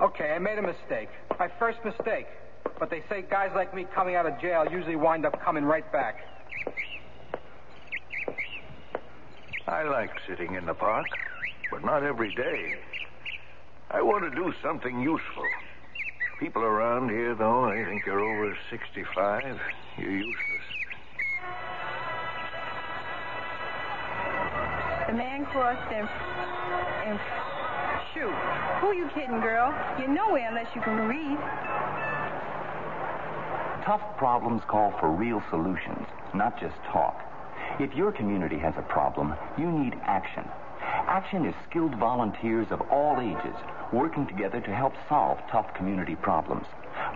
Okay, I made a mistake. My first mistake. But they say guys like me coming out of jail usually wind up coming right back. I like sitting in the park, but not every day. I want to do something useful. People around here, though, they think you're over 65. You're useless. The man crossed and, and shoot. Who you kidding, girl? You're nowhere unless you can read. Tough problems call for real solutions, not just talk. If your community has a problem, you need action. Action is skilled volunteers of all ages working together to help solve tough community problems.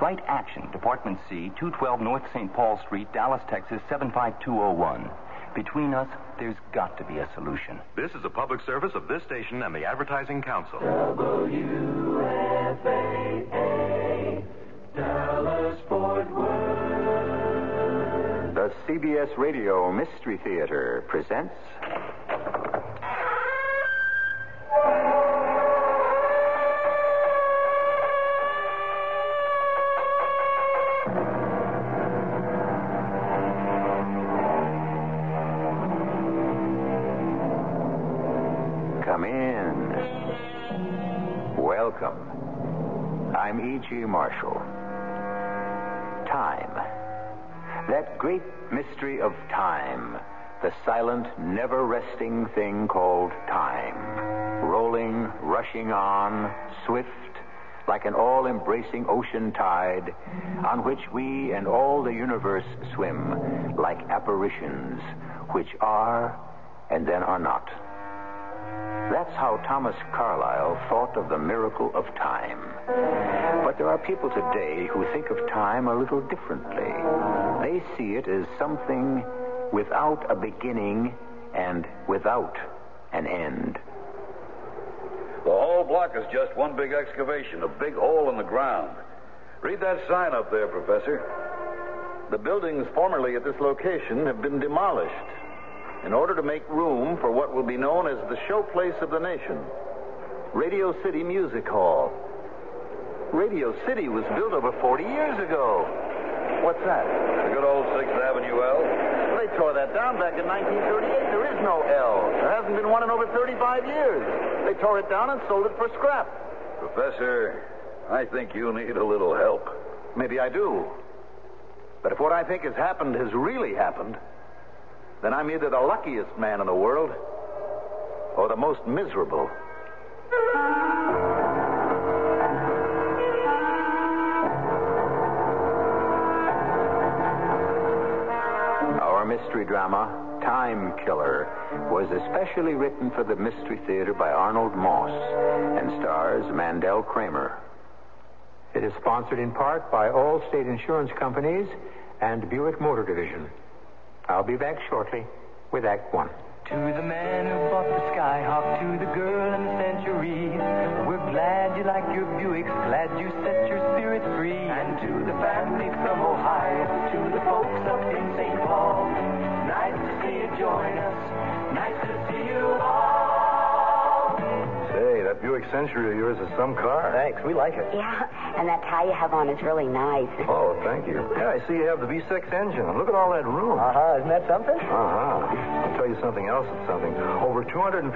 Write Action, Department C, 212 North St. Paul Street, Dallas, Texas, 75201. Between us, there's got to be a solution. This is a public service of this station and the Advertising Council. WFAA, Dallas Fort Worth. The CBS Radio Mystery Theater presents. Welcome. Marshall. Time. That great mystery of time. The silent, never resting thing called time. Rolling, rushing on, swift, like an all embracing ocean tide, on which we and all the universe swim, like apparitions, which are and then are not. That's how Thomas Carlyle thought of the miracle of time. But there are people today who think of time a little differently. They see it as something without a beginning and without an end. The whole block is just one big excavation, a big hole in the ground. Read that sign up there, Professor. The buildings formerly at this location have been demolished in order to make room for what will be known as the showplace of the nation Radio City Music Hall. Radio City was built over 40 years ago. What's that? The good old 6th Avenue L. They tore that down back in 1938. There is no L. There hasn't been one in over 35 years. They tore it down and sold it for scrap. Professor, I think you need a little help. Maybe I do. But if what I think has happened has really happened, then I'm either the luckiest man in the world or the most miserable. Our mystery drama, Time Killer, was especially written for the Mystery Theater by Arnold Moss and stars Mandel Kramer. It is sponsored in part by Allstate insurance companies and Buick Motor Division. I'll be back shortly with Act One. To the man who bought the Skyhawk, to the girl in the Century, we're glad you like your Buicks, glad you set your spirits free. And to the family from Ohio, to the folks up in Century of yours is some car. Thanks. We like it. Yeah, and that tie you have on is really nice. Oh, thank you. Yeah, I see you have the V6 engine. Look at all that room. Uh-huh. Isn't that something? Uh-huh. I'll tell you something else that's something. Over 250,000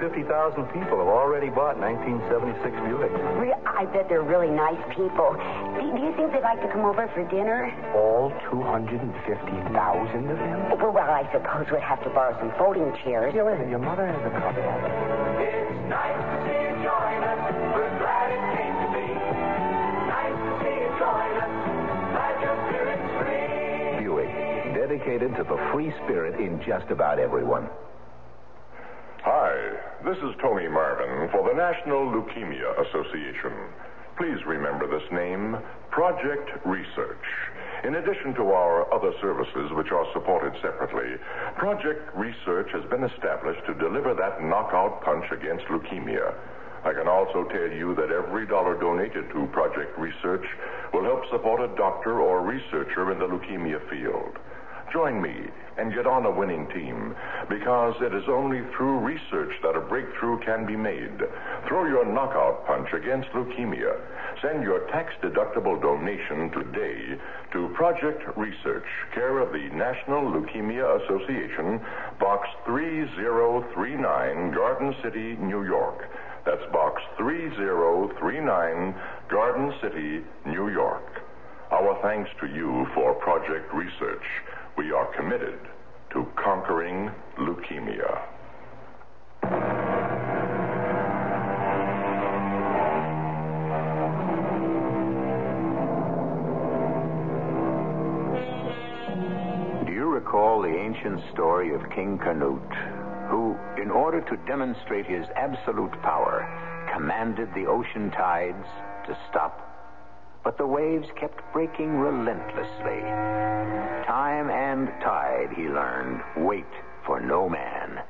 people have already bought 1976 Buicks. Re- I bet they're really nice people. Do, do you think they'd like to come over for dinner? All 250,000 of them? Well, well, I suppose we'd have to borrow some folding chairs. Yeah, wait a minute. Your mother has a car. It's 19... dedicated to the free spirit in just about everyone. Hi, this is Tony Marvin for the National Leukemia Association. Please remember this name Project Research. In addition to our other services, which are supported separately, Project Research has been established to deliver that knockout punch against leukemia. I can also tell you that every dollar donated to Project Research will help support a doctor or researcher in the leukemia field. Join me and get on a winning team because it is only through research that a breakthrough can be made. Throw your knockout punch against leukemia. Send your tax deductible donation today to Project Research, care of the National Leukemia Association, Box 3039, Garden City, New York. That's Box 3039, Garden City, New York. Our thanks to you for Project Research. We are committed to conquering leukemia. Do you recall the ancient story of King Canute, who, in order to demonstrate his absolute power, commanded the ocean tides to stop? But the waves kept breaking relentlessly. Time and tide, he learned, wait for no man,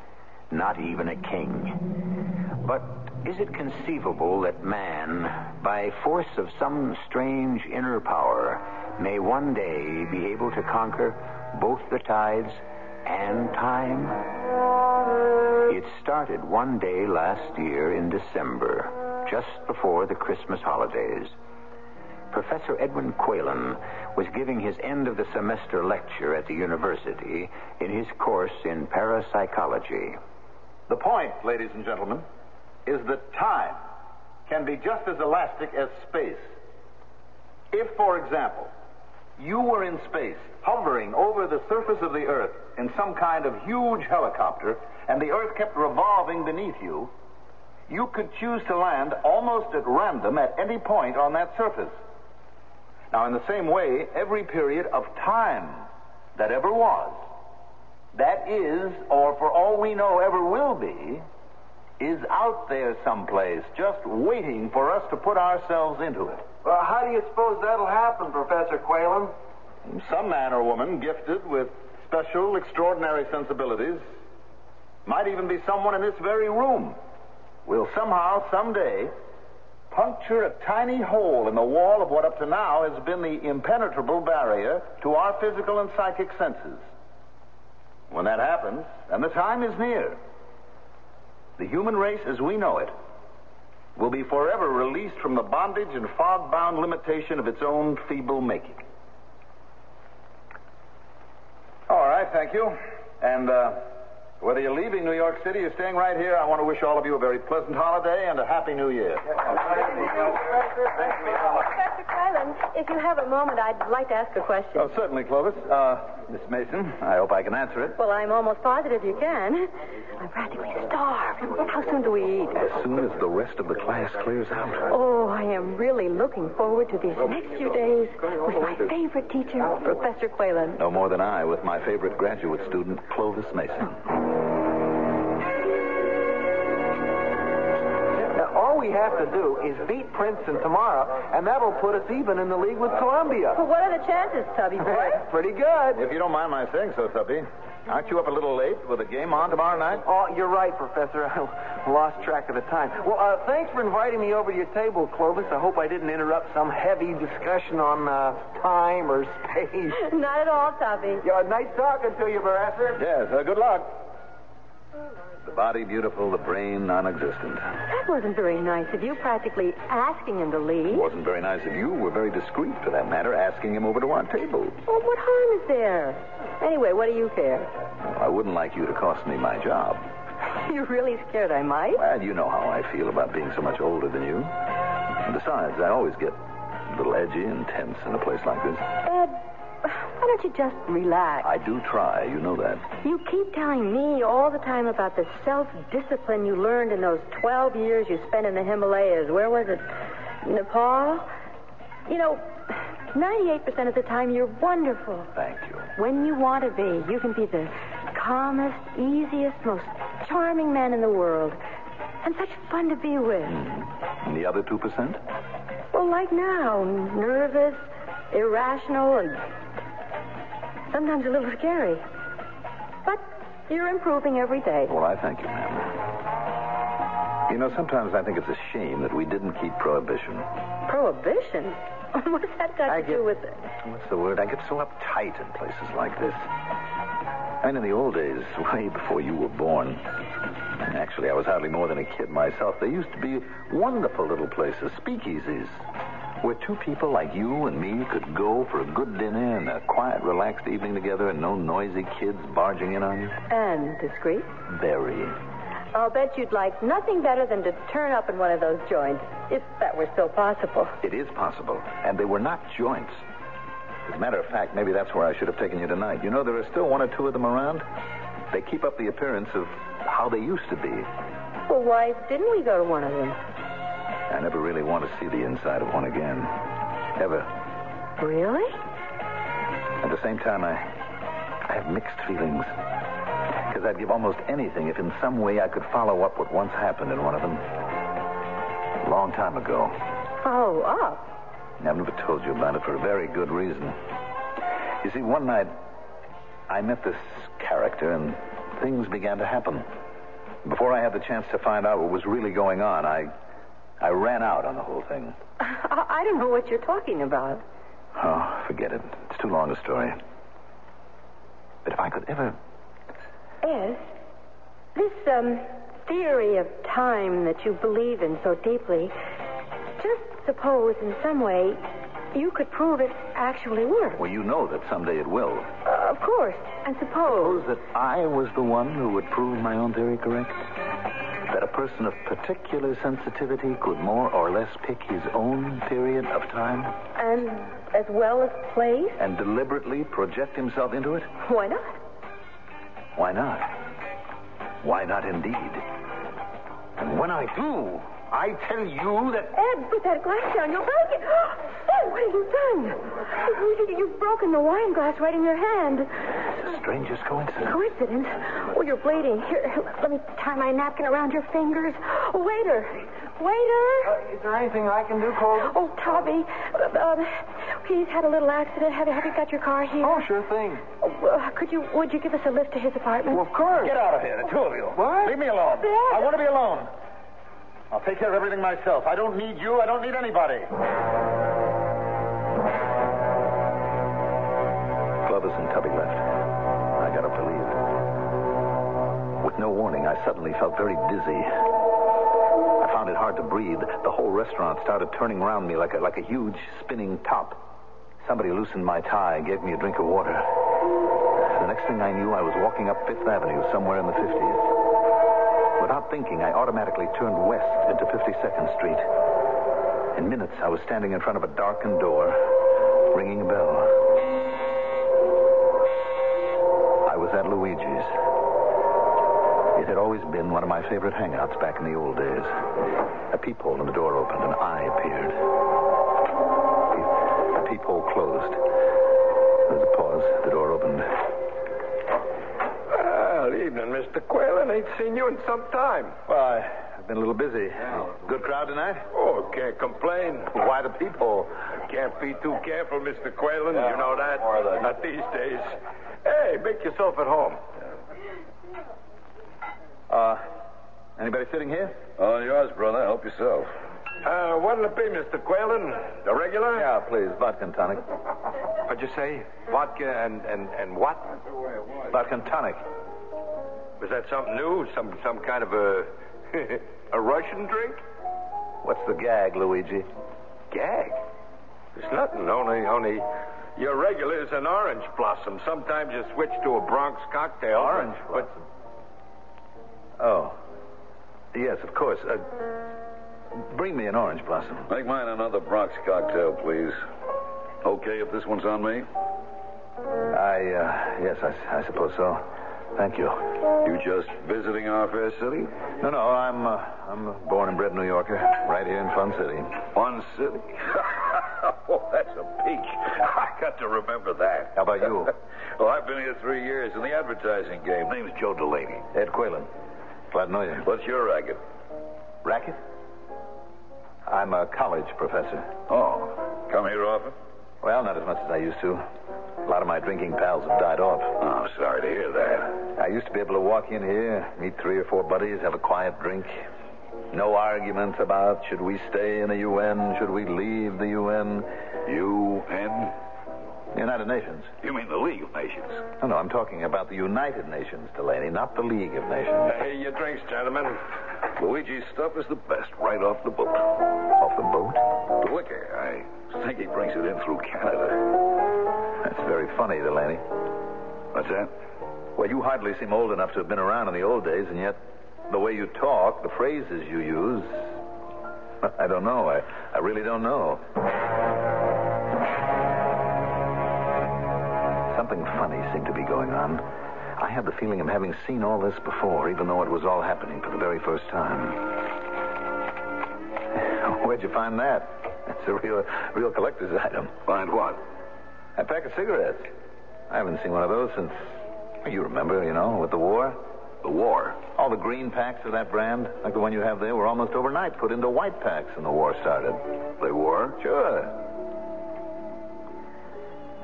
not even a king. But is it conceivable that man, by force of some strange inner power, may one day be able to conquer both the tides and time? It started one day last year in December, just before the Christmas holidays. Professor Edwin Quaylen was giving his end of the semester lecture at the university in his course in parapsychology. The point, ladies and gentlemen, is that time can be just as elastic as space. If, for example, you were in space, hovering over the surface of the Earth in some kind of huge helicopter, and the Earth kept revolving beneath you, you could choose to land almost at random at any point on that surface. Now, in the same way, every period of time that ever was, that is, or for all we know ever will be, is out there someplace, just waiting for us to put ourselves into it. Well, how do you suppose that'll happen, Professor Quaylen? Some man or woman gifted with special, extraordinary sensibilities, might even be someone in this very room, will somehow, someday, puncture a tiny hole in the wall of what up to now has been the impenetrable barrier to our physical and psychic senses. When that happens, and the time is near, the human race as we know it will be forever released from the bondage and fog bound limitation of its own feeble making. All right, thank you. And uh, whether you're leaving New York City or staying right here, I want to wish all of you a very pleasant holiday and a happy new year. Professor Quaylen, if you have a moment, I'd like to ask a question. Oh, certainly, Clovis. Uh, Miss Mason, I hope I can answer it. Well, I'm almost positive you can. I'm practically starved. How soon do we eat? As soon as the rest of the class clears out. Oh, I am really looking forward to these next few days with my favorite teacher, Professor Quaylen. No more than I with my favorite graduate student, Clovis Mason. Now, all we have to do is beat Princeton tomorrow, and that'll put us even in the league with Columbia. Well, what are the chances, Tubby boy? Pretty good. If you don't mind my saying so, Tubby. aren't you up a little late with a game on tomorrow night? Oh, you're right, Professor. I lost track of the time. Well, uh, thanks for inviting me over to your table, Clovis. I hope I didn't interrupt some heavy discussion on uh, time or space. Not at all, Tubby. Yeah, nice talking to you, Professor. Yes, uh, good luck. The body beautiful, the brain non-existent. That wasn't very nice of you, practically asking him to leave. It wasn't very nice of you. We're very discreet, for that matter, asking him over to our table. Well, what harm is there? Anyway, what do you care? I wouldn't like you to cost me my job. You're really scared I might? Well, you know how I feel about being so much older than you. And besides, I always get a little edgy and tense in a place like this. Ed, why don't you just relax? I do try, you know that. You keep telling me all the time about the self-discipline you learned in those 12 years you spent in the Himalayas. Where was it? Nepal? You know, 98% of the time you're wonderful. Thank you. When you want to be, you can be the calmest, easiest, most charming man in the world. And such fun to be with. Mm. And the other 2%? Well, like now, nervous, irrational, and sometimes a little scary. But you're improving every day. Well, I thank you, ma'am. You know, sometimes I think it's a shame that we didn't keep prohibition. Prohibition? What's that got I to get- do with it? What's the word? I get so uptight in places like this. I mean, in the old days, way before you were born, actually, I was hardly more than a kid myself. There used to be wonderful little places, speakeasies, where two people like you and me could go for a good dinner and a quiet, relaxed evening together and no noisy kids barging in on you. And discreet. Very. I'll bet you'd like nothing better than to turn up in one of those joints, if that were still possible. It is possible. And they were not joints. As a matter of fact, maybe that's where I should have taken you tonight. You know, there are still one or two of them around. They keep up the appearance of how they used to be. Well, why didn't we go to one of them? I never really want to see the inside of one again. Ever. Really? At the same time, I, I have mixed feelings. Because I'd give almost anything if in some way I could follow up what once happened in one of them. A long time ago. Follow up? I've never told you about it for a very good reason. You see, one night I met this character and things began to happen. Before I had the chance to find out what was really going on, I I ran out on the whole thing. I, I don't know what you're talking about. Oh, forget it. It's too long a story. But if I could ever Ed, this um, theory of time that you believe in so deeply, just suppose in some way you could prove it actually works. Well, you know that someday it will. Uh, of course. And suppose. Suppose that I was the one who would prove my own theory correct? Person of particular sensitivity could more or less pick his own period of time And as well as place? and deliberately project himself into it? Why not? Why not? Why not indeed? And when I do, I tell you that. Ed, put that glass down. You'll break it. Ed, what have you done? You- You've broken the wine glass right in your hand. Strangest coincidence. Coincidence? Oh, you're bleeding. Here, let me tie my napkin around your fingers. Waiter. Waiter. Is there anything I can do, Clovis? Oh, Tubby. Uh, uh, he's had a little accident. Have, have you got your car here? Oh, sure thing. Oh, uh, could you, would you give us a lift to his apartment? Well, of course. Get out of here, the two of you. What? Leave me alone. Dad. I want to be alone. I'll take care of everything myself. I don't need you. I don't need anybody. Clovis and Tubby With no warning, I suddenly felt very dizzy. I found it hard to breathe. The whole restaurant started turning around me like a, like a huge spinning top. Somebody loosened my tie gave me a drink of water. The next thing I knew, I was walking up Fifth Avenue somewhere in the 50s. Without thinking, I automatically turned west into 52nd Street. In minutes, I was standing in front of a darkened door, ringing a bell. It had always been one of my favorite hangouts back in the old days. A peephole in the door opened, an eye appeared. The peephole closed. There was a pause. The door opened. Well, evening, Mr. Quaylen. Ain't seen you in some time. Why, I've been a little busy. Oh. Good crowd tonight? Oh, can't complain. Why the peephole? Can't be too careful, Mr. Quaylen. You know that? Not these days. Hey, make yourself at home. Uh, anybody sitting here? On yours, brother. Help yourself. Uh, what'll it be, Mr. Quaylen? The regular? Yeah, please. Vodka and tonic. What'd you say? Vodka and, and, and what? Vodka and tonic. Was that something new? Some some kind of a a Russian drink? What's the gag, Luigi? Gag? There's nothing. Only only your regular is an orange blossom. Sometimes you switch to a Bronx cocktail. Orange but, Oh. Yes, of course. Uh, bring me an orange blossom. Make mine another Bronx cocktail, please. Okay if this one's on me? I, uh, yes, I, I suppose so. Thank you. You just visiting our fair city? No, no, I'm, uh, I'm a born and bred New Yorker, right here in Fun City. Fun City? oh, that's a peak. I got to remember that. How about you? well, I've been here three years in the advertising game. Name's Joe Delaney. Ed Quaylen. Glad to know you. What's your racket? Racket? I'm a college professor. Oh, come here often? Well, not as much as I used to. A lot of my drinking pals have died off. Oh, sorry to hear that. I used to be able to walk in here, meet three or four buddies, have a quiet drink. No arguments about should we stay in the UN, should we leave the UN. UN? United Nations. You mean the League of Nations? No, no, I'm talking about the United Nations, Delaney, not the League of Nations. Hey, your drinks, gentlemen. Luigi's stuff is the best, right off the boat. Off the boat? The liquor. I think he brings it in through Canada. That's very funny, Delaney. What's that? Well, you hardly seem old enough to have been around in the old days, and yet the way you talk, the phrases you use, I don't know. I, I really don't know. Something funny seemed to be going on. I had the feeling of having seen all this before, even though it was all happening for the very first time. Where'd you find that? That's a real, real collector's item. Find what? A pack of cigarettes. I haven't seen one of those since. You remember, you know, with the war? The war? All the green packs of that brand, like the one you have there, were almost overnight put into white packs when the war started. They were? Sure.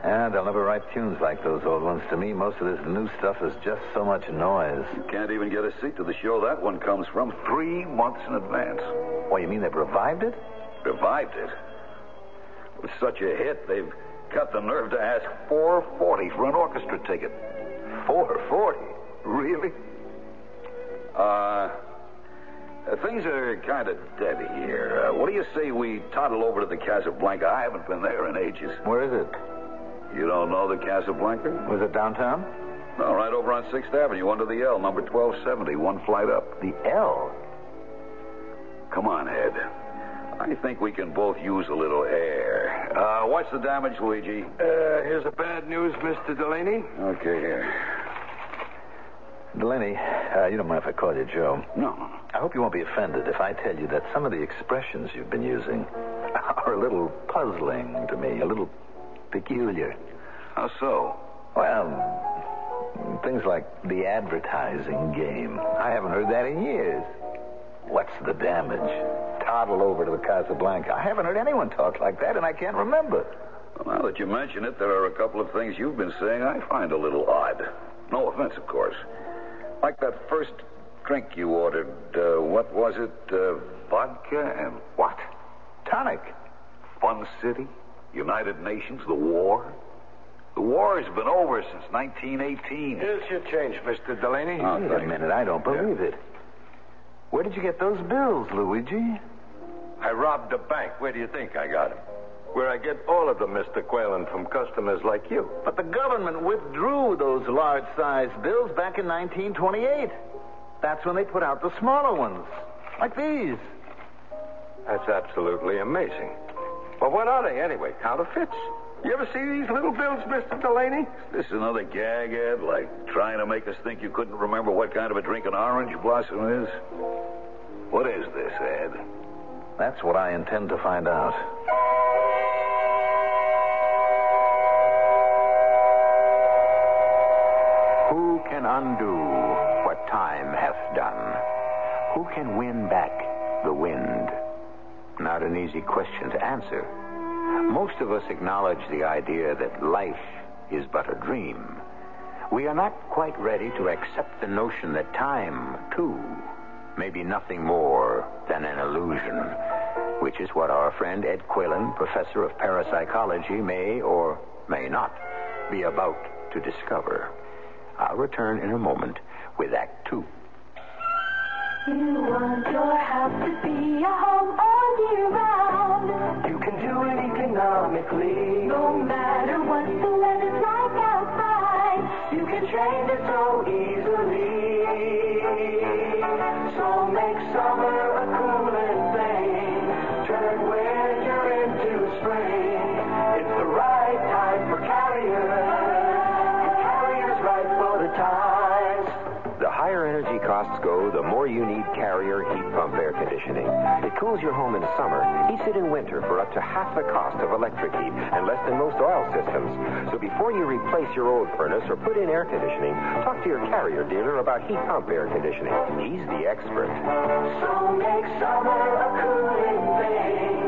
And they'll never write tunes like those old ones. To me, most of this new stuff is just so much noise. You can't even get a seat to the show that one comes from three months in advance. Why, you mean they've revived it? Revived it? It was such a hit, they've got the nerve to ask 440 for an orchestra ticket. 440? Really? Uh, things are kind of dead here. Uh, what do you say we toddle over to the Casablanca? I haven't been there in ages. Where is it? You don't know the Casablanca? Was it downtown? No, right over on 6th Avenue, under the L, number 1270, one flight up. The L? Come on, Ed. I think we can both use a little air. Uh, what's the damage, Luigi? Uh, here's the bad news, Mr. Delaney. Okay, here. Delaney, uh, you don't mind if I call you Joe? No, no, I hope you won't be offended if I tell you that some of the expressions you've been using are a little puzzling to me, a little peculiar. How so? Well, things like the advertising game. I haven't heard that in years. What's the damage? Toddle over to the Casablanca. I haven't heard anyone talk like that, and I can't remember. Well, now that you mention it, there are a couple of things you've been saying I find a little odd. No offense, of course. Like that first drink you ordered. Uh, what was it? Uh, vodka and what? Tonic. Fun City? United Nations? The war? The war has been over since 1918. Here's your change, Mr. Delaney. Oh, Wait a minute. I don't believe it. Where did you get those bills, Luigi? I robbed a bank. Where do you think I got them? Where I get all of them, Mr. Quaylen, from customers like you. But the government withdrew those large-sized bills back in 1928. That's when they put out the smaller ones, like these. That's absolutely amazing. Well, what are they anyway? Counterfeits? You ever see these little bills, Mr. Delaney? This is another gag, Ed, like trying to make us think you couldn't remember what kind of a drink an orange blossom is. What is this, Ed? That's what I intend to find out. Who can undo what time hath done? Who can win back the wind? Not an easy question to answer. Most of us acknowledge the idea that life is but a dream. We are not quite ready to accept the notion that time, too, may be nothing more than an illusion, which is what our friend Ed Quaylen, professor of parapsychology, may or may not be about to discover. I'll return in a moment with Act Two. You want your house to be a home oh, No matter what the weather's like outside, You can change it so Carrier heat pump air conditioning. It cools your home in summer, heats it in winter for up to half the cost of electric heat and less than most oil systems. So before you replace your old furnace or put in air conditioning, talk to your Carrier dealer about heat pump air conditioning. He's the expert. So make summer a cooling thing.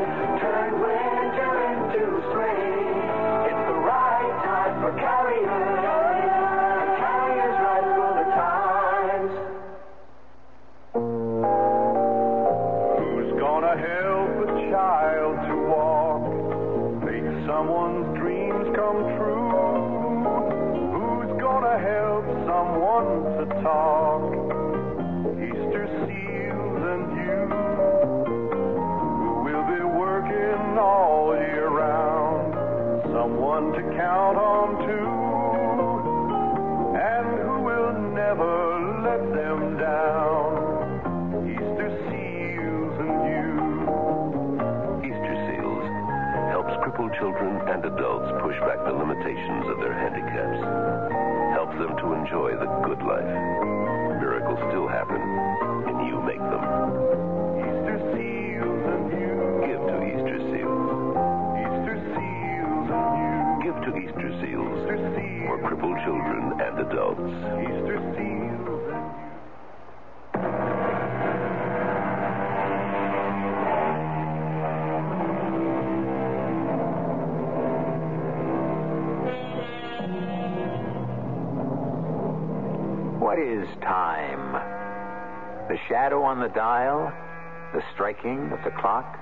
Striking of the clock?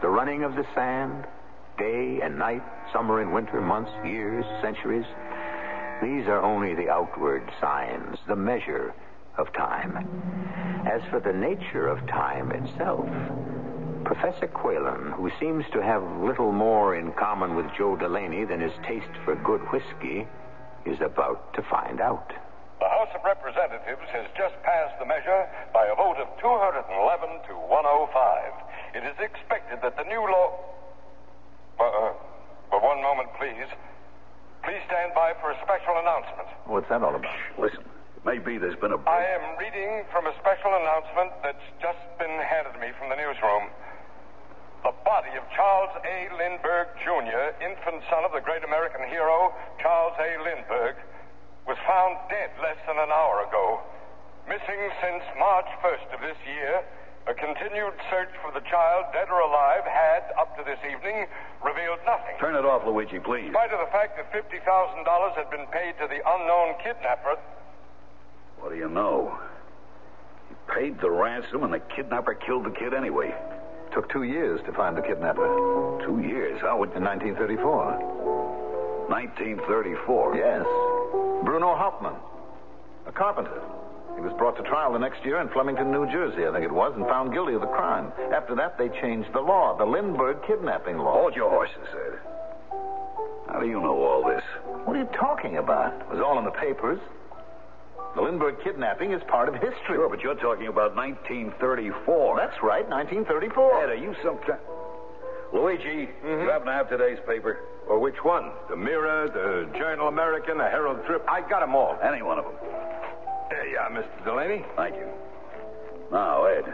The running of the sand? Day and night? Summer and winter? Months? Years? Centuries? These are only the outward signs, the measure of time. As for the nature of time itself, Professor Quaylen, who seems to have little more in common with Joe Delaney than his taste for good whiskey, is about to find out. The House of Representatives has just passed the measure by a vote of 211 to 105. It is expected that the new law. Uh, uh, for one moment, please. Please stand by for a special announcement. What's that all about? Listen, maybe there's been a. I am reading from a special announcement that's just been handed to me from the newsroom. The body of Charles A. Lindbergh, Jr., infant son of the great American hero, Charles A. Lindbergh, was found dead less than an hour ago. Missing since March 1st of this year, a continued search for the child, dead or alive, had, up to this evening, revealed nothing. Turn it off, Luigi, please. In spite of the fact that $50,000 had been paid to the unknown kidnapper, What do you know? He paid the ransom, and the kidnapper killed the kid anyway. Took two years to find the kidnapper. Two years? How would. In 1934. 1934? Yes. Bruno Hauptmann, a carpenter. He was brought to trial the next year in Flemington, New Jersey, I think it was, and found guilty of the crime. After that, they changed the law, the Lindbergh kidnapping law. Hold your horses, Ed. How do you know all this? What are you talking about? It was all in the papers. The Lindbergh kidnapping is part of history. Sure, but you're talking about 1934. That's right, 1934. Ed, are you some kind... Luigi, mm-hmm. you happen to have today's paper? or which one? The Mirror, the Journal American, the Herald Trib? I got 'em all. Any one of them. There you uh, are, Mr. Delaney. Thank you. Now, Ed,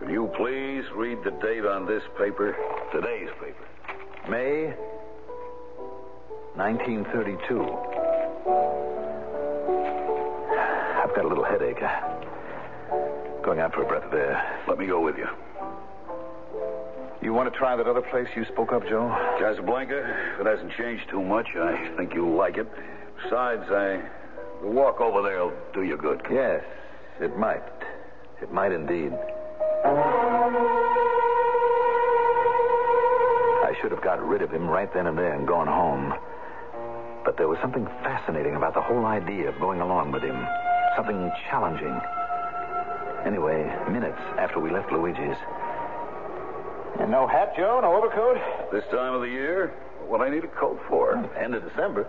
will you please read the date on this paper? Today's paper. May 1932. I've got a little headache. Going out for a breath of air. Let me go with you. You want to try that other place you spoke of, Joe? Casablanca, if it hasn't changed too much, I think you'll like it. Besides, I, the walk over there will do you good. Yes, it might. It might indeed. I should have got rid of him right then and there and gone home. But there was something fascinating about the whole idea of going along with him. Something challenging. Anyway, minutes after we left Luigi's. And no hat, Joe? No overcoat? This time of the year, what I need a coat for? End of December.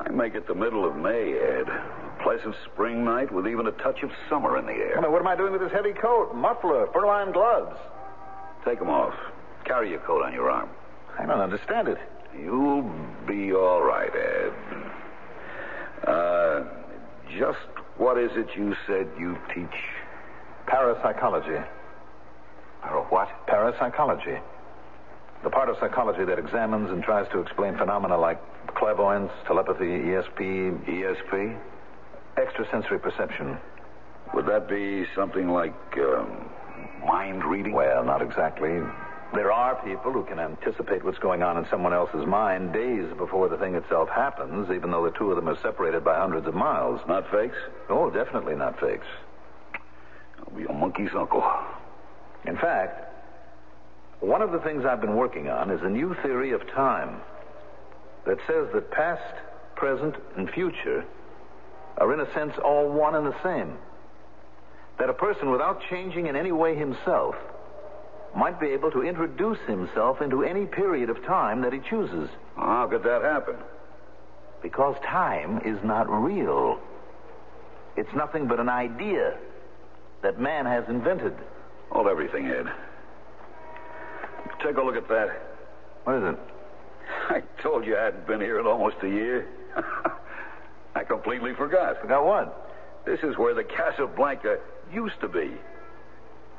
I make it the middle of May, Ed. A pleasant spring night with even a touch of summer in the air. I mean, what am I doing with this heavy coat, muffler, fur-lined gloves? Take them off. Carry your coat on your arm. I don't understand it. You'll be all right, Ed. Uh, just what is it you said you teach? Parapsychology. Or what? Parapsychology. The part of psychology that examines and tries to explain phenomena like clairvoyance, telepathy, ESP. ESP? Extrasensory perception. Would that be something like um, mind reading? Well, not exactly. There are people who can anticipate what's going on in someone else's mind days before the thing itself happens, even though the two of them are separated by hundreds of miles. Not fakes? Oh, definitely not fakes. I'll be a monkey's uncle. In fact, one of the things I've been working on is a new theory of time that says that past, present, and future are, in a sense, all one and the same. That a person, without changing in any way himself, might be able to introduce himself into any period of time that he chooses. How could that happen? Because time is not real. It's nothing but an idea that man has invented. Hold everything, Ed. Take a look at that. What is it? I told you I hadn't been here in almost a year. I completely forgot. Forgot what? This is where the Casablanca used to be.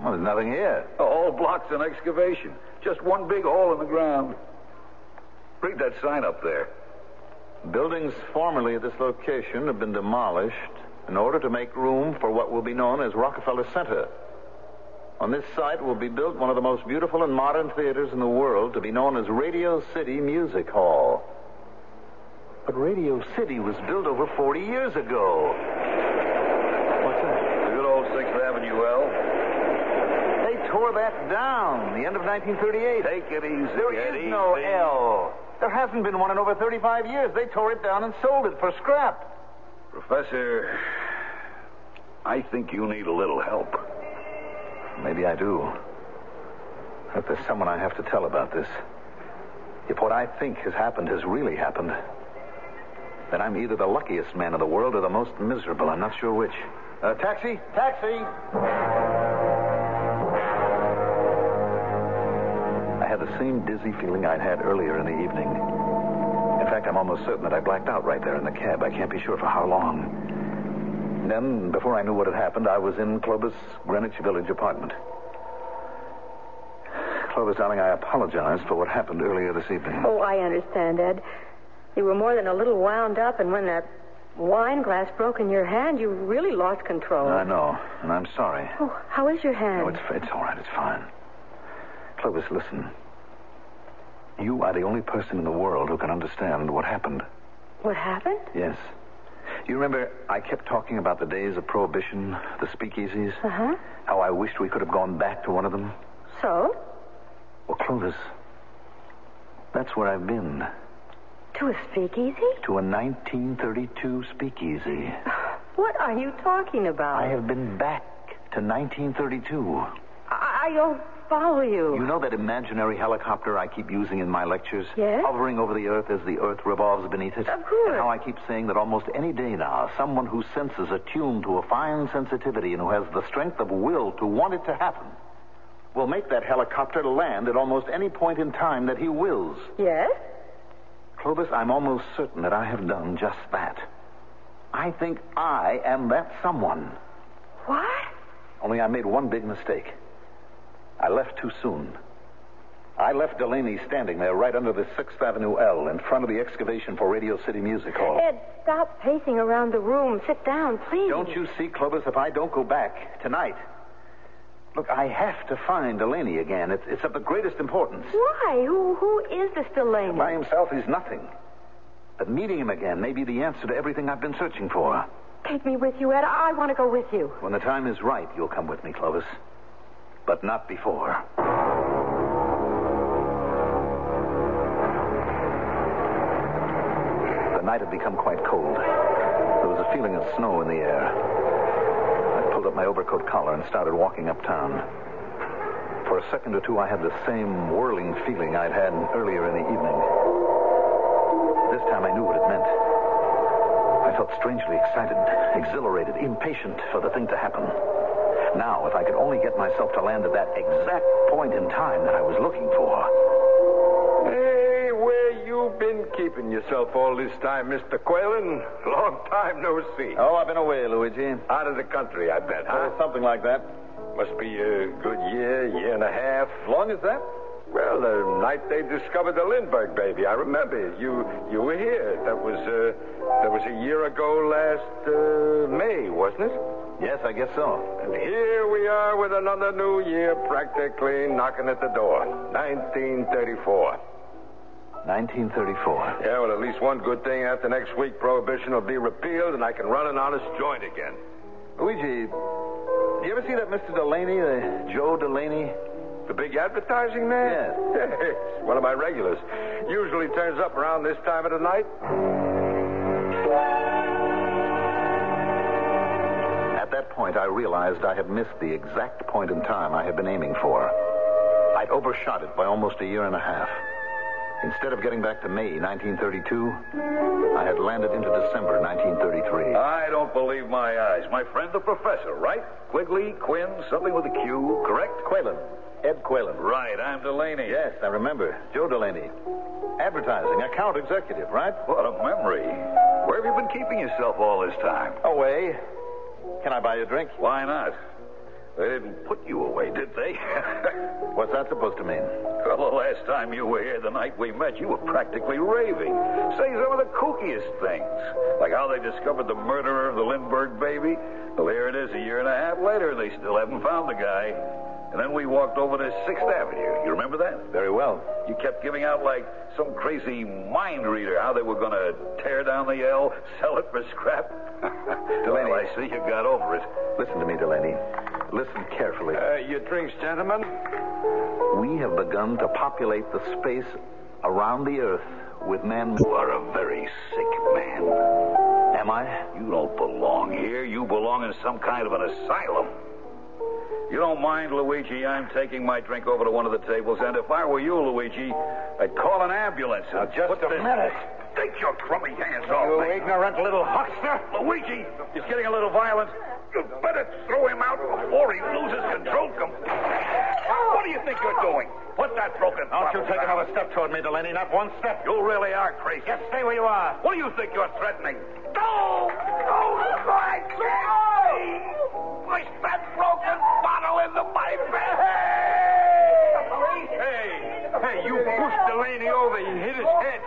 Well, there's nothing here. All blocks in excavation. Just one big hole in the ground. Read that sign up there. Buildings formerly at this location have been demolished in order to make room for what will be known as Rockefeller Center. On this site will be built one of the most beautiful and modern theaters in the world to be known as Radio City Music Hall. But Radio City was built over 40 years ago. What's that? The good old 6th Avenue L. They tore that down the end of 1938. Take it easy. There Ed, no. L. There hasn't been one in over 35 years. They tore it down and sold it for scrap. Professor, I think you need a little help. Maybe I do. But there's someone I have to tell about this, if what I think has happened has really happened, then I'm either the luckiest man in the world or the most miserable. I'm not sure which. Uh, taxi? Taxi! I had the same dizzy feeling I'd had earlier in the evening. In fact, I'm almost certain that I blacked out right there in the cab. I can't be sure for how long. Then, before I knew what had happened, I was in Clovis Greenwich Village apartment. Clovis, darling, I apologize for what happened earlier this evening. Oh, I understand, Ed. You were more than a little wound up, and when that wine glass broke in your hand, you really lost control. I know, and I'm sorry. Oh, how is your hand? No, it's, it's all right. It's fine. Clovis, listen. You are the only person in the world who can understand what happened. What happened? Yes. You remember I kept talking about the days of Prohibition, the speakeasies? Uh huh. How I wished we could have gone back to one of them? So? Well, Clovis, that's where I've been. To a speakeasy? To a 1932 speakeasy. What are you talking about? I have been back to 1932. I, I don't follow you. You know that imaginary helicopter I keep using in my lectures? Yes? Hovering over the earth as the earth revolves beneath it? Of course. And how I keep saying that almost any day now, someone whose senses are tuned to a fine sensitivity and who has the strength of will to want it to happen will make that helicopter land at almost any point in time that he wills. Yes? Clovis, I'm almost certain that I have done just that. I think I am that someone. What? Only I made one big mistake. I left too soon. I left Delaney standing there right under the 6th Avenue L in front of the excavation for Radio City Music Hall. Ed, stop pacing around the room. Sit down, please. Don't you see, Clovis, if I don't go back tonight? Look, I have to find Delaney again. It's, it's of the greatest importance. Why? Who who is this Delaney? By himself, he's nothing. But meeting him again may be the answer to everything I've been searching for. Take me with you, Ed. I want to go with you. When the time is right, you'll come with me, Clovis. But not before. The night had become quite cold. There was a feeling of snow in the air. I pulled up my overcoat collar and started walking uptown. For a second or two, I had the same whirling feeling I'd had earlier in the evening. This time I knew what it meant. I felt strangely excited, exhilarated, impatient for the thing to happen. Now, if I could only get myself to land at that exact point in time that I was looking for. Hey, where you been keeping yourself all this time, Mr. Quaylen? Long time no see. Oh, I've been away, Luigi. Out of the country, I bet, huh? Oh, something like that. Must be a good year, year and a half. Long as that? Well, the night they discovered the Lindbergh baby, I remember. You you were here. That was uh, that was a year ago last uh, May, wasn't it? Yes, I guess so. And here we are with another new year practically knocking at the door. 1934. 1934. Yeah, well, at least one good thing after next week, prohibition will be repealed and I can run an honest joint again. Luigi, You ever see that Mr. Delaney, the Joe Delaney? The big advertising man? Yes. it's one of my regulars. Usually turns up around this time of the night. Point, I realized I had missed the exact point in time I had been aiming for. I'd overshot it by almost a year and a half. Instead of getting back to May 1932, I had landed into December 1933. Ah. I don't believe my eyes. My friend the professor, right? Quigley, Quinn, something with a Q, correct? Quaylen. Ed Quaylen. Right, I'm Delaney. Yes, I remember. Joe Delaney. Advertising, account executive, right? What a memory. Where have you been keeping yourself all this time? Away. Can I buy you a drink? Why not? They didn't put you away, did they? What's that supposed to mean? Well, the last time you were here, the night we met, you were practically raving. Saying some of the kookiest things. Like how they discovered the murderer of the Lindbergh baby. Well, here it is a year and a half later, and they still haven't found the guy. And then we walked over to 6th Avenue. You remember that? Very well. You kept giving out like some crazy mind reader how they were going to tear down the L, sell it for scrap. Delaney. Well, I see you got over it. Listen to me, Delaney. Listen carefully. Uh, your drinks, gentlemen? We have begun to populate the space around the Earth with men. You are a very sick man. Am I? You don't belong here. You belong in some kind of an asylum. You don't mind, Luigi. I'm taking my drink over to one of the tables, and if I were you, Luigi, I'd call an ambulance. Now, just a this- minute. Take your crummy hands off me. You ignorant little huckster. Luigi, he's getting a little violent. You better throw him out before he loses control. Com- what do you think you're doing? Put that broken Don't you take another step toward me, Delaney. Not one step. You really are crazy. Just stay where you are. What do you think you're threatening? Go! Go, my! Push that broken bottle into my face! Hey, hey, you pushed Delaney over. He hit his head.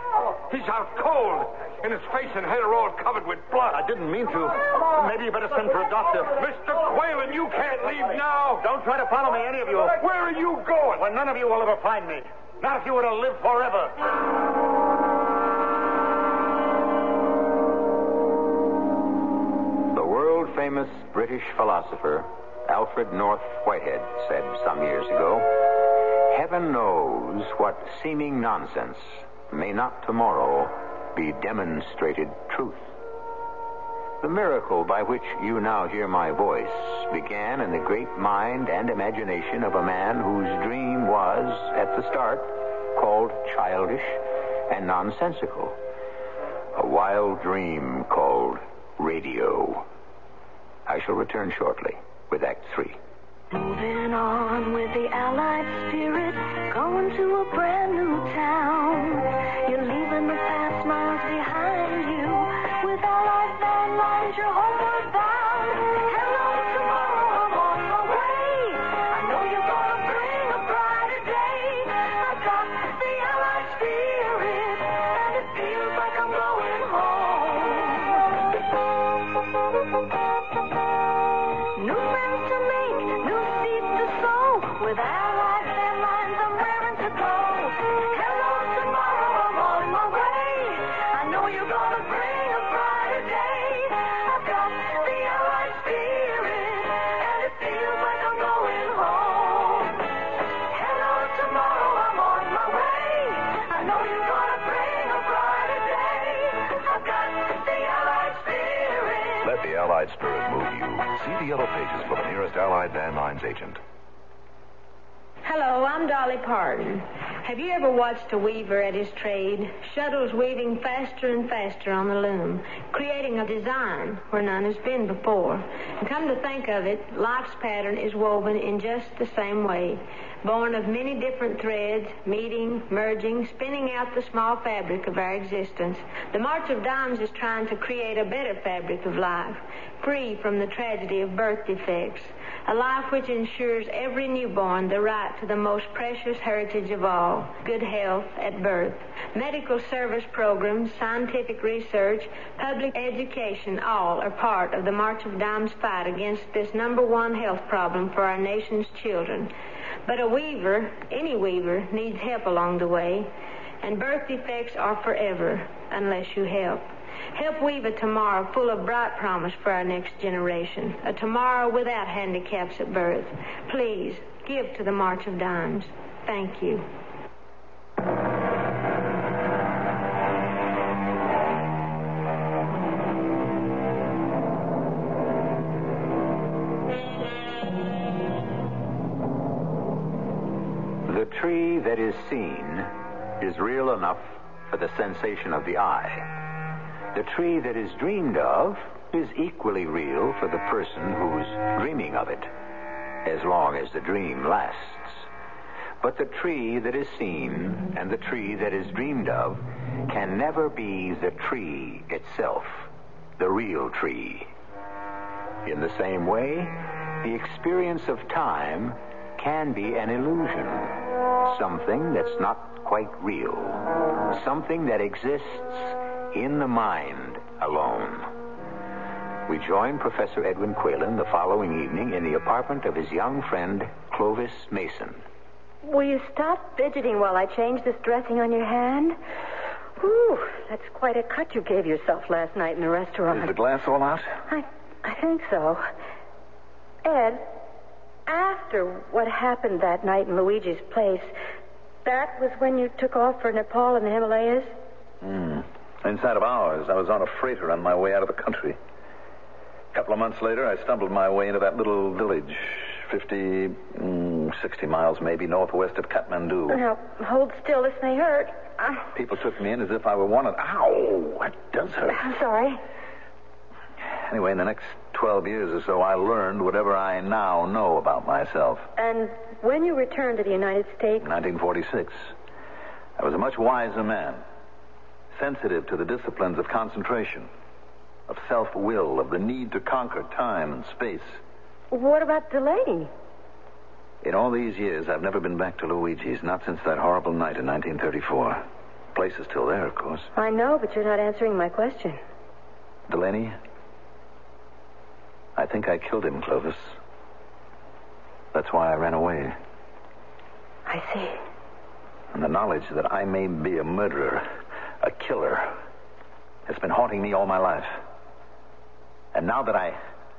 He's out cold. And his face and head are all covered with blood. I didn't mean to. Maybe you better send for a doctor. Mr. Quaylen, you can't leave now. Don't try to follow me, any of you. Where are you going? Well, none of you will ever find me. Not if you were to live forever. The world famous British philosopher Alfred North Whitehead said some years ago Heaven knows what seeming nonsense may not tomorrow be demonstrated truth. The miracle by which you now hear my voice began in the great mind and imagination of a man whose dream was, at the start, called childish and nonsensical. A wild dream called radio. I shall return shortly with Act Three. Moving on with the Allied spirit, going to a brand new town. The yellow pages for the nearest Allied Van Lines agent. Hello, I'm Dolly Parton. Have you ever watched a weaver at his trade? Shuttles weaving faster and faster on the loom, creating a design where none has been before. And come to think of it, life's pattern is woven in just the same way. Born of many different threads, meeting, merging, spinning out the small fabric of our existence. The March of Dimes is trying to create a better fabric of life, free from the tragedy of birth defects. A life which ensures every newborn the right to the most precious heritage of all, good health at birth. Medical service programs, scientific research, public education, all are part of the March of Dimes fight against this number one health problem for our nation's children. But a weaver, any weaver, needs help along the way, and birth defects are forever unless you help. Help weave a tomorrow full of bright promise for our next generation. A tomorrow without handicaps at birth. Please, give to the March of Dimes. Thank you. The tree that is seen is real enough for the sensation of the eye. The tree that is dreamed of is equally real for the person who's dreaming of it, as long as the dream lasts. But the tree that is seen and the tree that is dreamed of can never be the tree itself, the real tree. In the same way, the experience of time can be an illusion, something that's not quite real, something that exists in the mind alone. We join Professor Edwin Quaylen the following evening in the apartment of his young friend, Clovis Mason. Will you stop fidgeting while I change this dressing on your hand? Whew, that's quite a cut you gave yourself last night in the restaurant. Is the glass all out? I, I think so. Ed, after what happened that night in Luigi's place, that was when you took off for Nepal and the Himalayas? Hmm. Inside of hours, I was on a freighter on my way out of the country. A couple of months later, I stumbled my way into that little village, 50, mm, 60 miles maybe northwest of Kathmandu. Now, hold still. This may hurt. Uh, People took me in as if I were wanted. Ow! That does hurt. I'm sorry. Anyway, in the next 12 years or so, I learned whatever I now know about myself. And when you returned to the United States, 1946. I was a much wiser man, sensitive to the disciplines of concentration, of self will, of the need to conquer time and space. what about Delaney? In all these years, I've never been back to Luigi's, not since that horrible night in 1934. Place is still there, of course. I know, but you're not answering my question. Delaney, I think I killed him, Clovis. That's why I ran away. I see. And the knowledge that I may be a murderer, a killer, has been haunting me all my life. And now that I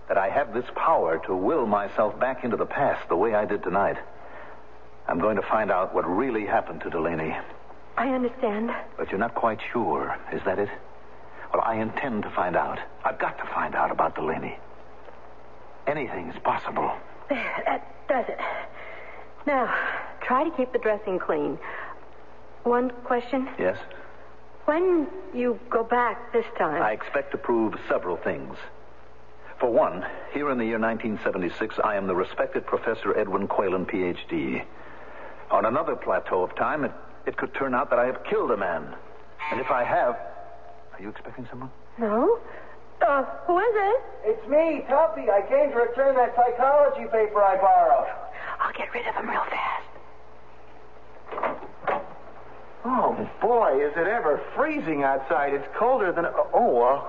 that I have this power to will myself back into the past the way I did tonight, I'm going to find out what really happened to Delaney. I understand. But you're not quite sure, is that it? Well, I intend to find out. I've got to find out about Delaney. Anything's possible. There, that does it. Now, try to keep the dressing clean. One question. Yes? When you go back this time. I expect to prove several things. For one, here in the year 1976, I am the respected Professor Edwin Quaylen, Ph.D. On another plateau of time, it, it could turn out that I have killed a man. And if I have. Are you expecting someone? No? Uh, who is it? It's me, Tubby. I came to return that psychology paper I borrowed. I'll get rid of him real fast. Oh, boy, is it ever freezing outside. It's colder than... Oh, uh,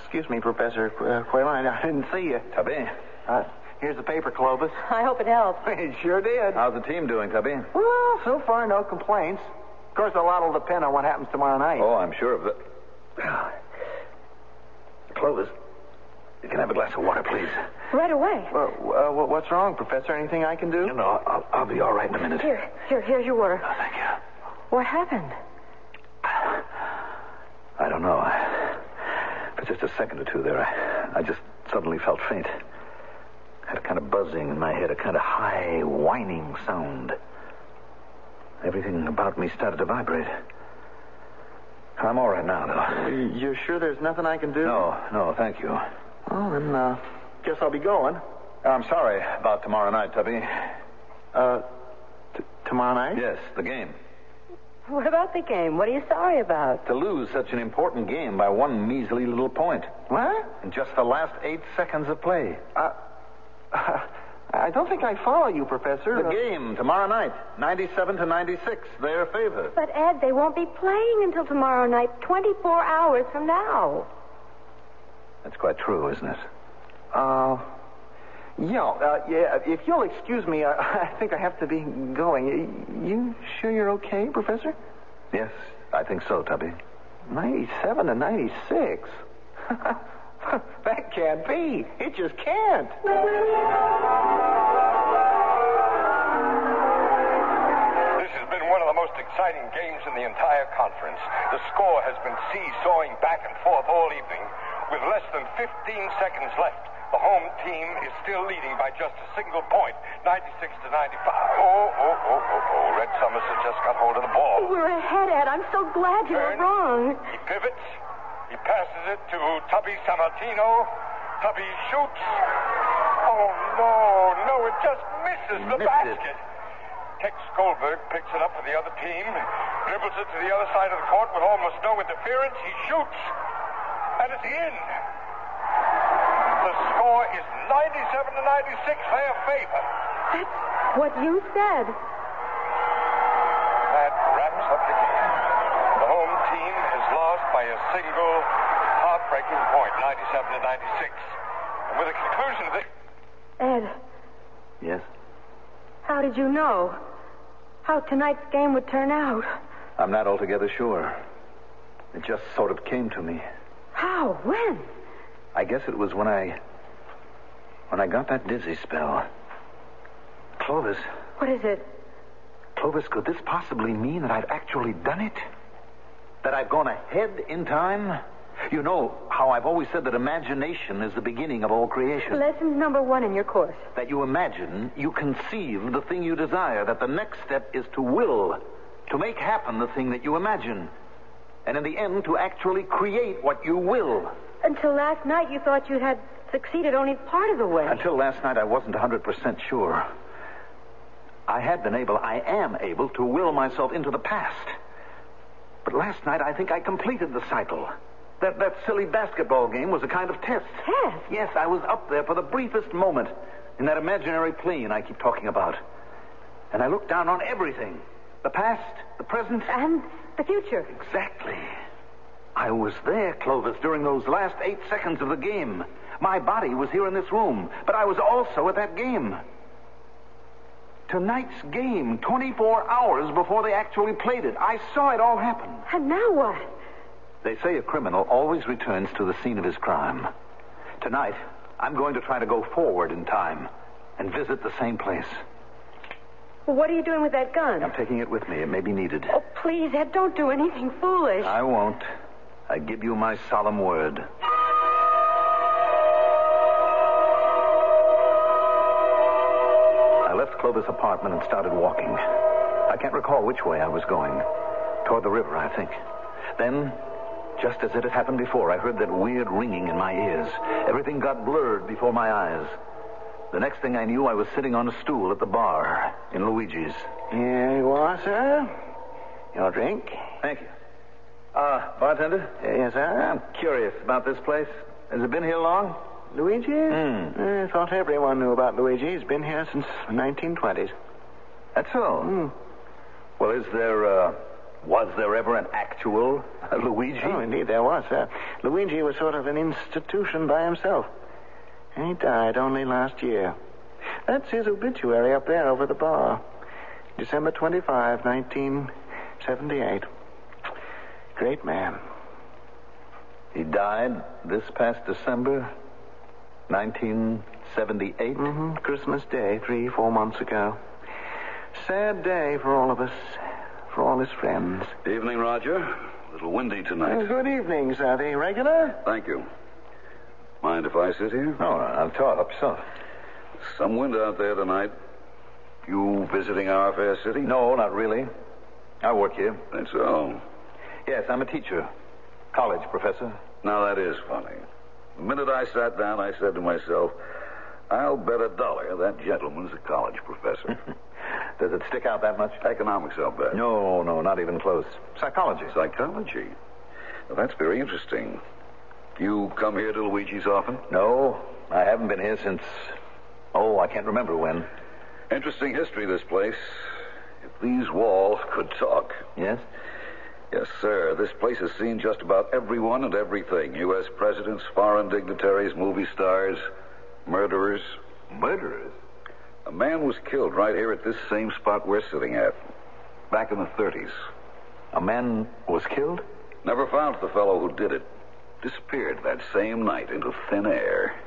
excuse me, Professor Qu- uh, Quayline. I didn't see you. Tubby. Uh, here's the paper, Clovis. I hope it helps. it sure did. How's the team doing, Tubby? Well, so far, no complaints. Of course, a lot will depend on what happens tomorrow night. Oh, I'm sure of that. Clovis, you can have a glass of water, please. Right away. Well, uh, what's wrong, Professor? Anything I can do? No, no, I'll, I'll be all right in a minute. Here, here, here's your water. Oh, thank you. What happened? I don't know. For just a second or two there, I, I just suddenly felt faint. I Had a kind of buzzing in my head, a kind of high, whining sound. Everything about me started to vibrate. I'm all right now, though. You're sure there's nothing I can do? No, no, thank you. Well, then, uh, guess I'll be going. I'm sorry about tomorrow night, Tubby. Uh, t- tomorrow night? Yes, the game. What about the game? What are you sorry about? To lose such an important game by one measly little point. What? In just the last eight seconds of play. Uh, I don't think I follow you, Professor. The Uh, game tomorrow night, 97 to 96, their favor. But, Ed, they won't be playing until tomorrow night, 24 hours from now. That's quite true, isn't it? Uh, yeah, uh, yeah. If you'll excuse me, I, I think I have to be going. You sure you're okay, Professor? Yes, I think so, Tubby. 97 to 96? that can't be. It just can't. This has been one of the most exciting games in the entire conference. The score has been seesawing back and forth all evening. With less than 15 seconds left, the home team is still leading by just a single point, 96 to 95. Oh, oh, oh, oh, oh. Red Summers has just got hold of the ball. We're ahead, Ed. I'm so glad you were wrong. He pivots. He passes it to Tubby Samartino. Tubby shoots. Oh, no, no, it just misses the missed it. basket. Tex Goldberg picks it up for the other team, dribbles it to the other side of the court with almost no interference. He shoots, and it's in. The score is 97 to 96, their favor. That's what you said. That wraps up the game. The home team has lost by a single heartbreaking point, 97 to 96. And with the conclusion of this. Ed, Yes? how did you know? How tonight's game would turn out? I'm not altogether sure. It just sort of came to me. How? When? I guess it was when I. when I got that dizzy spell. Clovis, What is it? Clovis, could this possibly mean that I've actually done it? That I've gone ahead in time? You know how I've always said that imagination is the beginning of all creation. Lesson number one in your course. That you imagine, you conceive the thing you desire, that the next step is to will, to make happen the thing that you imagine. And in the end, to actually create what you will. Until last night, you thought you had succeeded only part of the way. Until last night, I wasn't 100% sure. I had been able, I am able, to will myself into the past. But last night, I think I completed the cycle. That, that silly basketball game was a kind of test. Test? Yes, I was up there for the briefest moment in that imaginary plane I keep talking about. And I looked down on everything the past, the present, and the future. Exactly. I was there, Clovis, during those last eight seconds of the game. My body was here in this room, but I was also at that game. Tonight's game, 24 hours before they actually played it. I saw it all happen. And now what? They say a criminal always returns to the scene of his crime. Tonight, I'm going to try to go forward in time and visit the same place. Well, what are you doing with that gun? I'm taking it with me. It may be needed. Oh, please, Ed, don't do anything foolish. I won't. I give you my solemn word. I left Clovis' apartment and started walking. I can't recall which way I was going. Toward the river, I think. Then, just as it had happened before, I heard that weird ringing in my ears. Everything got blurred before my eyes. The next thing I knew, I was sitting on a stool at the bar in Luigi's. Here you are, sir. Your drink. Thank you. Uh, bartender? Yes, sir. I'm curious about this place. Has it been here long? Luigi? Hmm. I thought everyone knew about Luigi. He's been here since the 1920s. That's all. Hmm. Well, is there, uh, was there ever an actual uh, Luigi? Oh, indeed there was, sir. Luigi was sort of an institution by himself. And he died only last year. That's his obituary up there over the bar. December 25, 1978. Great man. He died this past December, 1978? Mm-hmm. Christmas Day, three, four months ago. Sad day for all of us, for all his friends. Evening, Roger. A little windy tonight. Oh, good evening, sir. The regular? Thank you. Mind if I sit here? No, I'll talk up so. Some wind out there tonight. You visiting our fair city? No, not really. I work here. That's so. Yes, I'm a teacher. College professor. Now, that is funny. The minute I sat down, I said to myself, I'll bet a dollar that gentleman's a college professor. Does it stick out that much? Economics, I'll bet. No, no, not even close. Psychology. Psychology? Well, that's very interesting. You come here to Luigi's often? No, I haven't been here since. Oh, I can't remember when. Interesting history, this place. If these walls could talk. Yes? Yes, sir. This place has seen just about everyone and everything U.S. presidents, foreign dignitaries, movie stars, murderers. Murderers? A man was killed right here at this same spot we're sitting at, back in the 30s. A man was killed? Never found the fellow who did it. Disappeared that same night into thin air.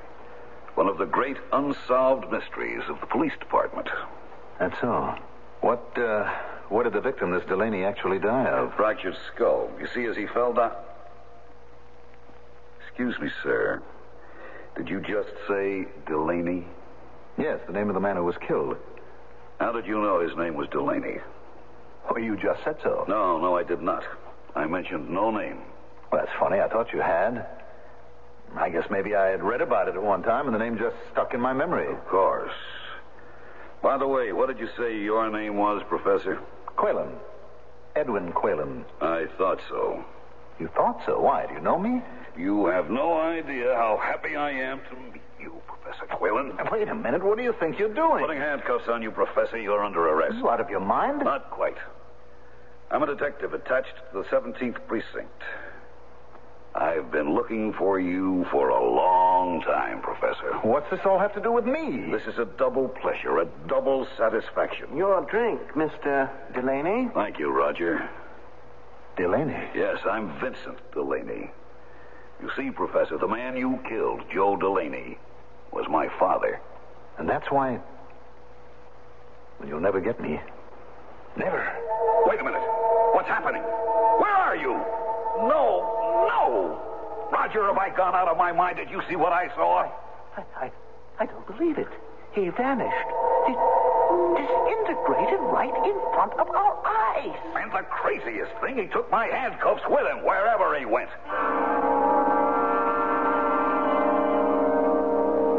One of the great unsolved mysteries of the police department. That's all. What, uh, what did the victim, this Delaney, actually die of? Fractured skull. You see, as he fell down. Excuse me, sir. Did you just say Delaney? Yes, the name of the man who was killed. How did you know his name was Delaney? Oh, you just said so. No, no, I did not. I mentioned no name. Well, that's funny. I thought you had. I guess maybe I had read about it at one time and the name just stuck in my memory. Of course. By the way, what did you say your name was, Professor? Quaylen. Edwin Quaylen. I thought so. You thought so? Why? Do you know me? You have no idea how happy I am to meet you, Professor Quaylen. Wait a minute. What do you think you're doing? Putting handcuffs on you, Professor. You're under arrest. You out of your mind? Not quite. I'm a detective attached to the 17th Precinct. I've been looking for you for a long time, Professor. What's this all have to do with me? This is a double pleasure, a double satisfaction. Your drink, Mr. Delaney. Thank you, Roger. Delaney? Yes, I'm Vincent Delaney. You see, Professor, the man you killed, Joe Delaney, was my father. And that's why. Well, you'll never get me. Never. Wait a minute. What's happening? Where are you? No, no! Roger, have I gone out of my mind? Did you see what I saw? I, I, I don't believe it. He vanished. He disintegrated right in front of our eyes. And the craziest thing, he took my handcuffs with him wherever he went.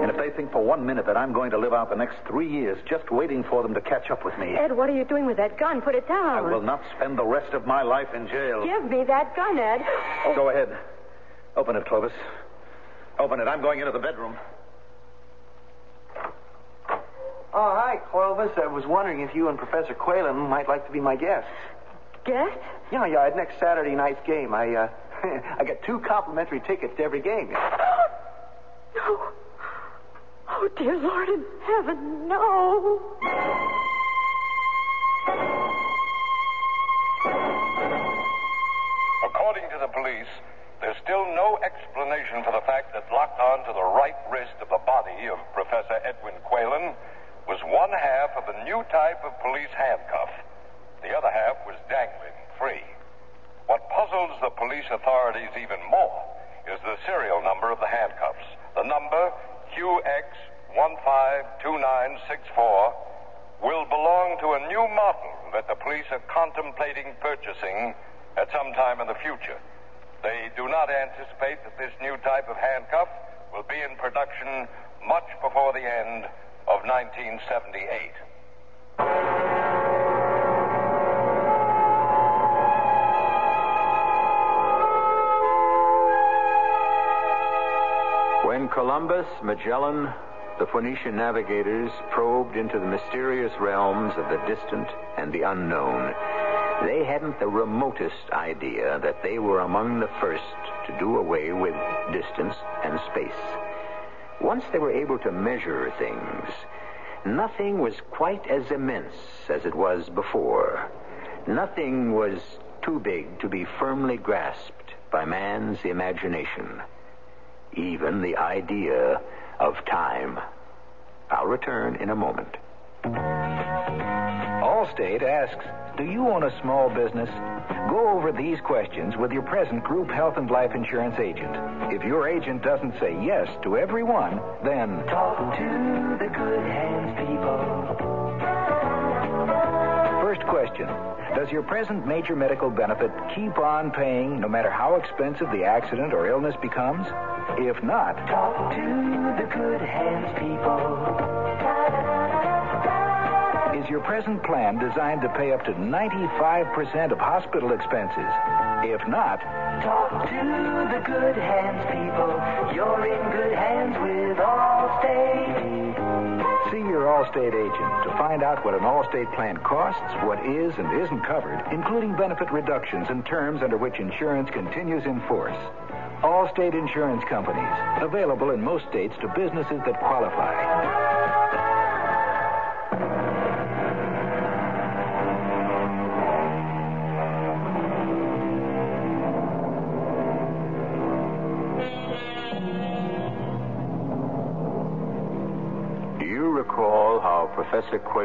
And if they think for one minute that I'm going to live out the next three years just waiting for them to catch up with me, Ed, what are you doing with that gun? Put it down. I will not spend the rest of my life in jail. Give me that gun, Ed. Go ahead. Open it, Clovis. Open it. I'm going into the bedroom. Oh, hi, Clovis. I was wondering if you and Professor Quaylen might like to be my guests. Guest? Yeah, yeah, at next Saturday night's game. I, uh, I got two complimentary tickets to every game. No. Oh, dear Lord in heaven, no. According to the police, there's still no explanation for the fact that locked on to the right wrist of the body of Professor Edwin Quaylen was one half of a new type of police handcuff. The other half was dangling free. What puzzles the police authorities even more is the serial number of the handcuffs. The number QX152964 will belong to a new model that the police are contemplating purchasing at some time in the future. They do not anticipate that this new type of handcuff will be in production much before the end of 1978. When Columbus, Magellan, the Phoenician navigators probed into the mysterious realms of the distant and the unknown, they hadn't the remotest idea that they were among the first to do away with distance and space. Once they were able to measure things, nothing was quite as immense as it was before. Nothing was too big to be firmly grasped by man's imagination. Even the idea of time. I'll return in a moment. Allstate asks, do you own a small business? Go over these questions with your present group health and life insurance agent. If your agent doesn't say yes to every one, then Talk to the good hands people. First question. Does your present major medical benefit keep on paying no matter how expensive the accident or illness becomes? If not, Talk to the good hands people. Is your present plan designed to pay up to 95% of hospital expenses? If not, Talk to the good hands people. You're in good hands with Allstate. see your Allstate agent to find out what an Allstate plan costs, what is and isn't covered, including benefit reductions and terms under which insurance continues in force. Allstate Insurance Companies, available in most states to businesses that qualify.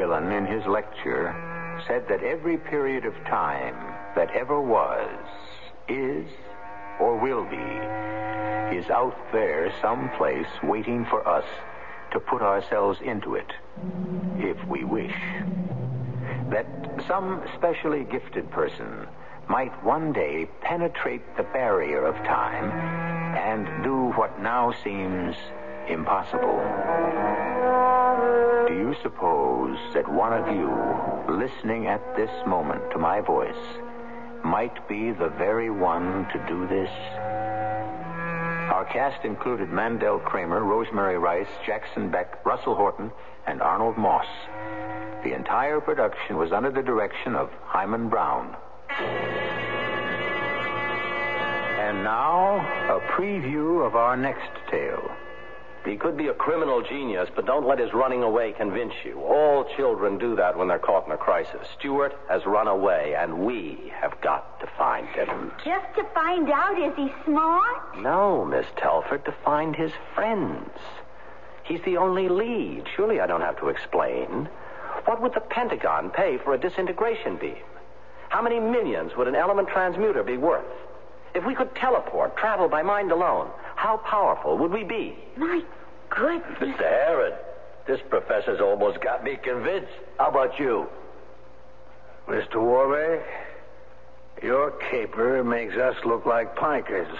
Professor in his lecture, said that every period of time that ever was, is, or will be, is out there someplace waiting for us to put ourselves into it, if we wish. That some specially gifted person might one day penetrate the barrier of time and do what now seems impossible. Do you suppose that one of you, listening at this moment to my voice, might be the very one to do this? Our cast included Mandel Kramer, Rosemary Rice, Jackson Beck, Russell Horton, and Arnold Moss. The entire production was under the direction of Himan Brown. And now, a preview of our next tale. He could be a criminal genius, but don't let his running away convince you. All children do that when they're caught in a crisis. Stuart has run away, and we have got to find him. Just to find out, is he smart? No, Miss Telford, to find his friends. He's the only lead. Surely I don't have to explain. What would the Pentagon pay for a disintegration beam? How many millions would an element transmuter be worth? If we could teleport, travel by mind alone, how powerful would we be? My goodness. Mr. Harrod, this professor's almost got me convinced. How about you? Mr. Warbeck, your caper makes us look like pikers.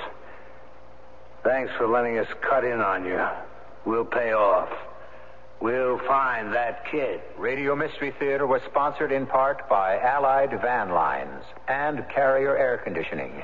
Thanks for letting us cut in on you. We'll pay off. We'll find that kid. Radio Mystery Theater was sponsored in part by Allied Van Lines and Carrier Air Conditioning.